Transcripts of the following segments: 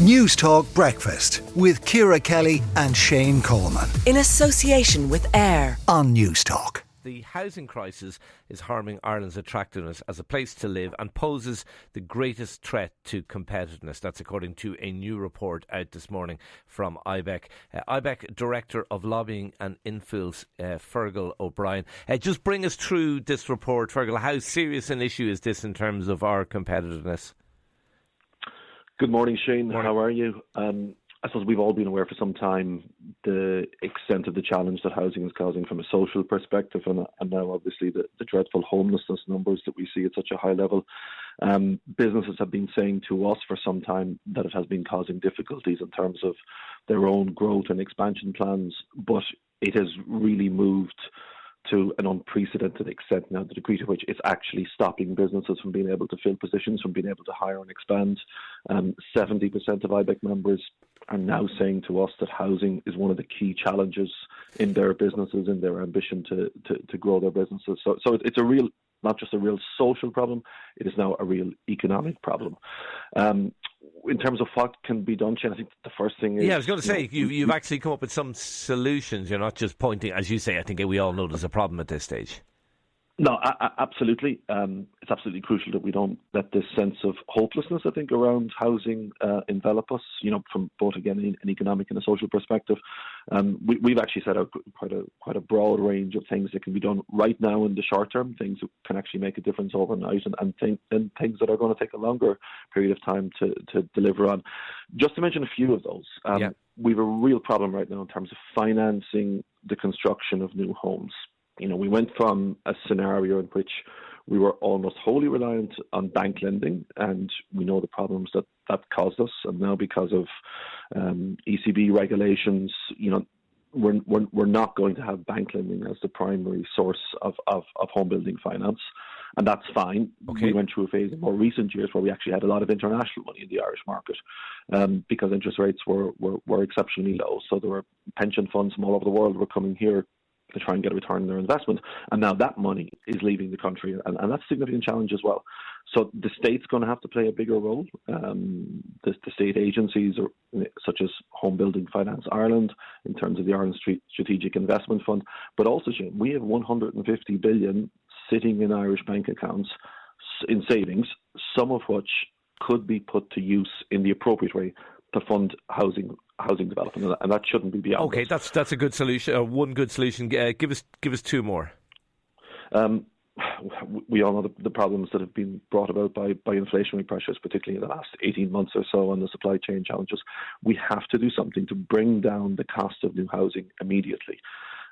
News Talk Breakfast with Ciara Kelly and Shane Coleman. In association with AIR on News Talk. The housing crisis is harming Ireland's attractiveness as a place to live and poses the greatest threat to competitiveness. That's according to a new report out this morning from IBEC. Uh, IBEC Director of Lobbying and Influence, uh, Fergal O'Brien. Uh, just bring us through this report, Fergal. How serious an issue is this in terms of our competitiveness? Good morning, Shane. Morning. How are you? Um, I suppose we've all been aware for some time the extent of the challenge that housing is causing from a social perspective, and, and now obviously the, the, dreadful homelessness numbers that we see at such a high level. Um, businesses have been saying to us for some time that it has been causing difficulties in terms of their own growth and expansion plans, but it has really moved to an unprecedented extent now, the degree to which it's actually stopping businesses from being able to fill positions, from being able to hire and expand. Um, 70% of IBEC members are now saying to us that housing is one of the key challenges in their businesses, in their ambition to, to, to grow their businesses. So, so it's a real not just a real social problem, it is now a real economic problem. Um, in terms of what can be done, Shane, I think the first thing is. Yeah, I was going to say, you, you've actually come up with some solutions. You're not just pointing, as you say, I think we all know there's a problem at this stage. No, I, I, absolutely. Um, it's absolutely crucial that we don't let this sense of hopelessness, I think, around housing uh, envelop us. You know, from both again an economic and a social perspective. Um, we, have actually set out quite a quite a broad range of things that can be done right now in the short term, things that can actually make a difference overnight, and and, th- and things that are going to take a longer period of time to to deliver on. Just to mention a few of those. Um, yeah. We have a real problem right now in terms of financing the construction of new homes you know, we went from a scenario in which we were almost wholly reliant on bank lending, and we know the problems that that caused us. And now, because of um, ECB regulations, you know, we're, we're, we're not going to have bank lending as the primary source of, of, of home building finance. And that's fine. Okay. We went through a phase in more recent years where we actually had a lot of international money in the Irish market um, because interest rates were, were, were exceptionally low. So there were pension funds from all over the world were coming here to try and get a return on their investment. And now that money is leaving the country, and, and that's a significant challenge as well. So the state's going to have to play a bigger role. Um, the, the, state agencies, are, such as Home Building Finance Ireland, in terms of the Ireland Street Strategic Investment Fund, but also we have 150 billion sitting in Irish bank accounts in savings, some of which could be put to use in the appropriate way to fund housing housing development, and that shouldn't be beyond. Okay, us. that's that's a good solution. Uh, one good solution. Uh, give us give us two more. Um, we all know the, the, problems that have been brought about by, by inflationary pressures, particularly in the last 18 months or so, and the supply chain challenges. We have to do something to bring down the cost of new housing immediately.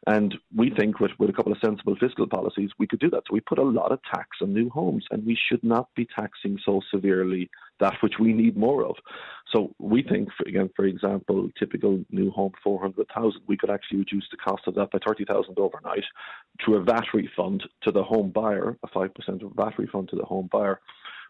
And we think with, with a couple of sensible fiscal policies, we could do that. So we put a lot of tax on new homes, and we should not be taxing so severely that which we need more of. So we think, for, again, for example, typical new home 400,000, we could actually reduce the cost of that by 30,000 overnight through a VAT refund to the home buyer, a 5% VAT refund to the home buyer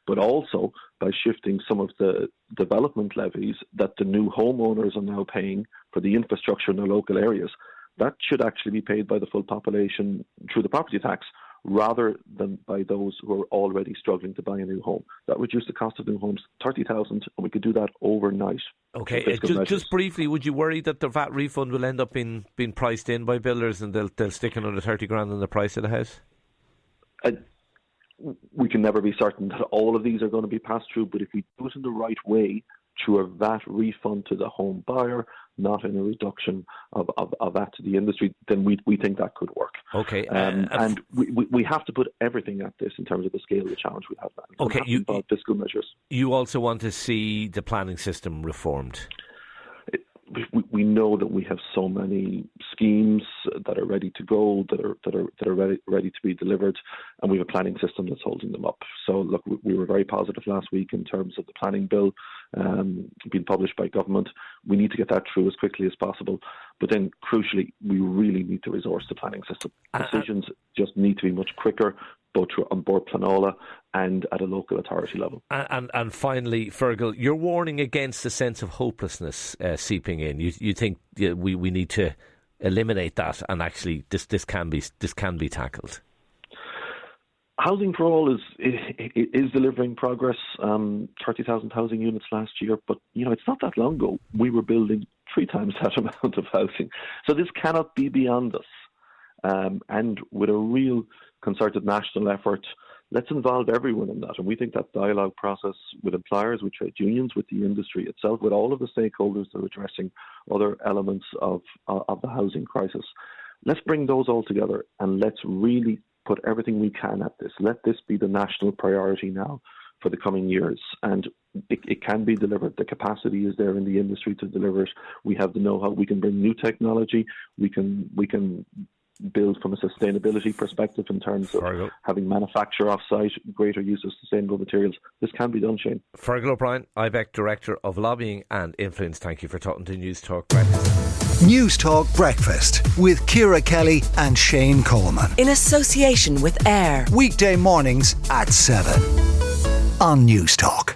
but also by shifting some of the development levies that the new homeowners are now paying for the infrastructure in their local areas that should actually be paid by the full population through the property tax rather than by those who are already struggling to buy a new home. That would reduce the cost of new homes 30,000 and we could do that overnight. Okay, uh, just, just, briefly, would you worry that the VAT refund will end up being, being priced in by builders and they'll, they'll stick another 30 grand in the price of the house? Uh, we can never be certain that all of these are going to be passed through, but if we do it in the right way, through a VAT refund to the home buyer, not in a reduction of, of, of that to the industry, then we, we think that could work. Okay. Um, uh, and we, we, we, have to put everything at this in terms of the scale of the challenge we have now. Okay. You, fiscal measures. You also want to see the planning system reformed we, we know that we have so many schemes that are ready to go, that are that are that are ready ready to be delivered, and we have a planning system that's holding them up. So look, we were very positive last week in terms of the planning bill um, being published by government. We need to get that through as quickly as possible, but then crucially, we really need to resource the planning system. Decisions just need to be much quicker, both on Bord Pleanála and at a local authority level. And, and, and finally, Fergal, you're warning against a sense of hopelessness uh, seeping in. You, you think we, we need to eliminate that, and actually this, this can be this can be tackled. Housing for All is is delivering progress. Um, Thirty thousand housing units last year, but you know it's not that long ago we were building three times that amount of housing. So this cannot be beyond us. Um, and with a real concerted national effort, let's involve everyone in that. And we think that dialogue process with employers, with trade unions, with the industry itself, with all of the stakeholders that are addressing other elements of uh, of the housing crisis. Let's bring those all together and let's really put everything we can at this. Let this be the national priority now for the coming years. And it, it, can be delivered. The capacity is there in the industry to deliver it. We have the know-how. We can bring new technology. We can we can build from a sustainability perspective in terms of having manufacture off-site, greater use of sustainable materials. This can be done, Shane. Fergal O'Brien, IBEC Director of Lobbying and Influence. Thank you for talking to News Talk Breakfast. News Talk Breakfast with Ciara Kelly and Shane Coleman. In association with AIR. Weekday mornings at 7 on News Talk.